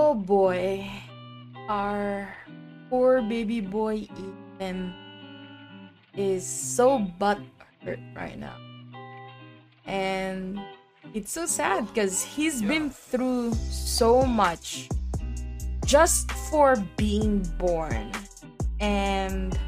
Oh boy, our poor baby boy Ethan is so butthurt right now. And it's so sad because he's been through so much just for being born. And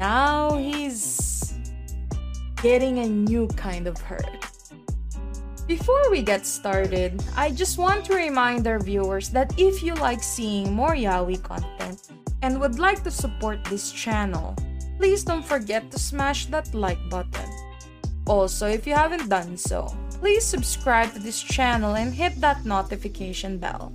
now he's getting a new kind of hurt. Before we get started, I just want to remind our viewers that if you like seeing more Yaoi content and would like to support this channel, please don't forget to smash that like button. Also, if you haven't done so, please subscribe to this channel and hit that notification bell.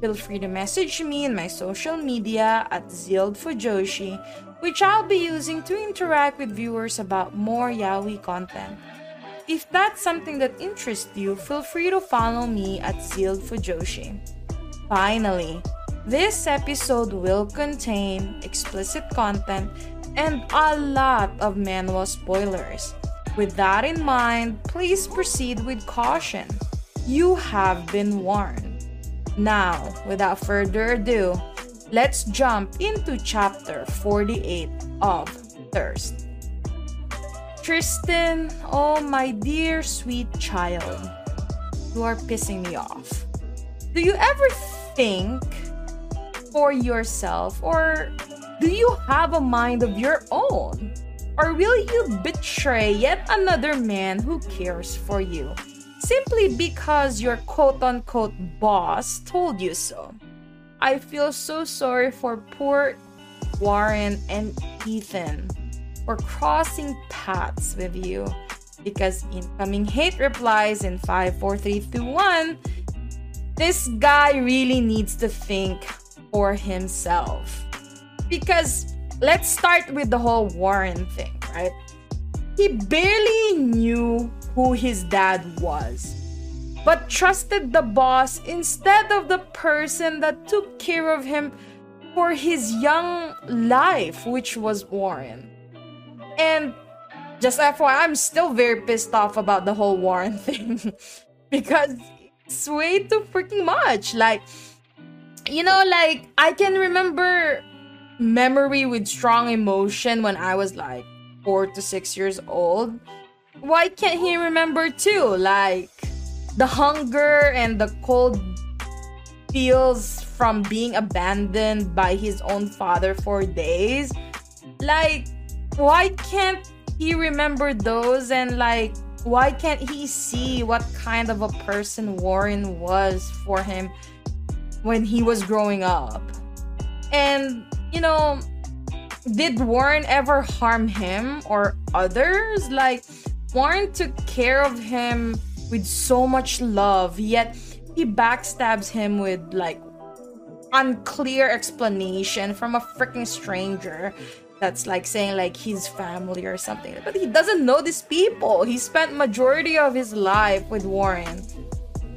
Feel free to message me in my social media at Zild Fujoshi, which I'll be using to interact with viewers about more Yaoi content. If that's something that interests you, feel free to follow me at Zild Fujoshi. Finally, this episode will contain explicit content and a lot of manhwa spoilers. With that in mind, please proceed with caution. You have been warned. Now, without further ado, let's jump into chapter 48 of Thirst. Tristan, oh my dear sweet child, you are pissing me off. Do you ever think for yourself, or do you have a mind of your own? Or will you betray yet another man who cares for you simply because your quote unquote boss told you so? I feel so sorry for poor Warren and Ethan or crossing paths with you. Because incoming hate replies in 5 4 3 2 1 this guy really needs to think for himself. Because let's start with the whole warren thing right? He barely knew who his dad was but trusted the boss instead of the person that took care of him for his young life which was warren and just FYI, I'm still very pissed off about the whole Warren thing because it's way too freaking much. Like, you know, like I can remember memory with strong emotion when I was like four to six years old. Why can't he remember too? Like the hunger and the cold feels from being abandoned by his own father for days. Like why can't he remember those and like why can't he see what kind of a person Warren was for him when he was growing up? And you know, did Warren ever harm him or others? Like Warren took care of him with so much love, yet he backstabs him with like unclear explanation from a freaking stranger that's like saying like his family or something. But he doesn't know these people. He spent majority of his life with warren.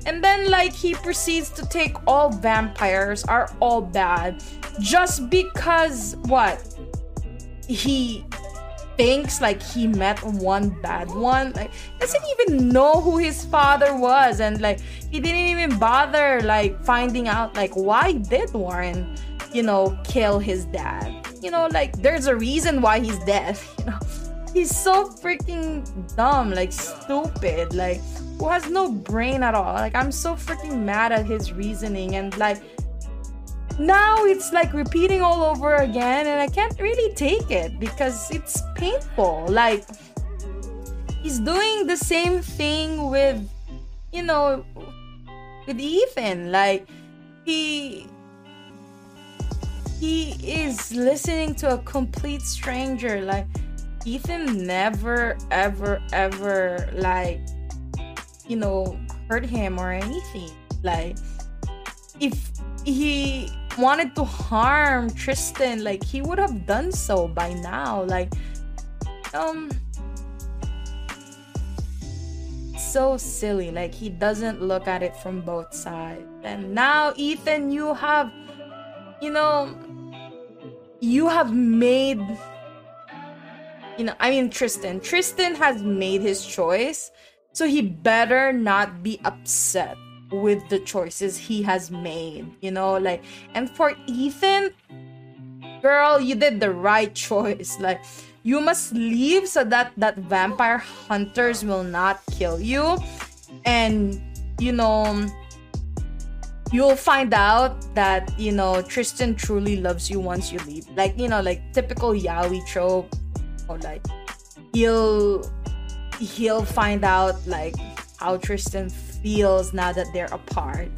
And then like he proceeds to take all vampires are all bad just because what? He thinks like he met one bad one. Like doesn't even know who his father was. And like he didn't even bother like finding out like why did warren you know kill his dad you know, like there's a reason why he's dead, you know. He's so freaking dumb, like stupid, like who has no brain at all. Like I'm so freaking mad at his reasoning and like now it's like repeating all over again and I can't really take it because it's painful. Like he's doing the same thing with you know with Ethan. Like he he is listening to a complete stranger. Like Ethan never, ever, ever like you know hurt him or anything. Like if he wanted to harm Tristan, like he would have done so by now. Like, um, so silly. Like he doesn't look at it from both sides. And now, Ethan, you have, you know, you have made, you know, I mean, Tristan. Tristan has made his choice, so he better not be upset with the choices he has made, you know, like and for Ethan, girl, you did the right choice. Like you must leave so that that vampire hunters will not kill you and you know you'll find out that you know Tristan truly loves you once you leave. Like, you know, like typical yaoi trope or like he'll he'll find out like how Tristan feels now that they're apart.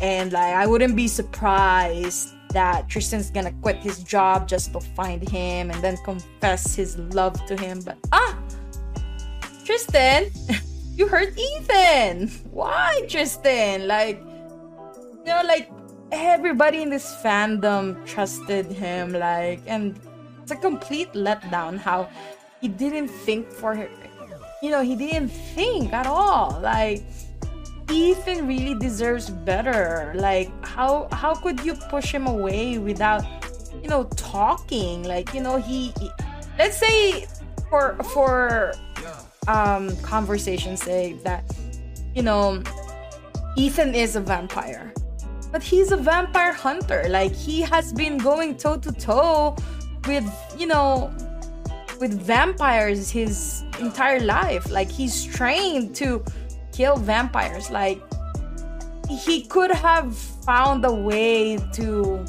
And like I wouldn't be surprised that Tristan's gonna quit his job just to find him and then confess his love to him. But ah Tristan, you hurt Ethan. Why, Tristan? Like you know, like everybody in this fandom trusted him, like and it's a complete letdown how he didn't think for her you know, he didn't think at all. Like Ethan really deserves better. Like how how could you push him away without you know talking? Like you know he, he let's say for for um conversation's sake that you know Ethan is a vampire. But he's a vampire hunter. Like he has been going toe to toe with, you know, with vampires his entire life. Like he's trained to kill vampires. Like he could have found a way to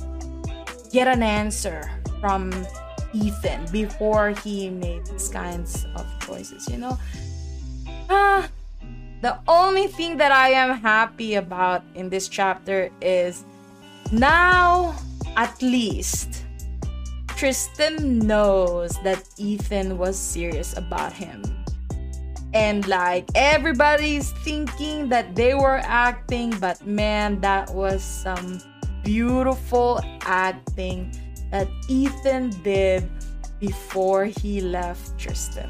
get an answer from Ethan before he made these kinds of choices, you know? Ah, the only thing that I am happy about in this chapter is now at least Tristan knows that Ethan was serious about him. And like everybody's thinking that they were acting but man that was some beautiful acting that ethan did before he left tristan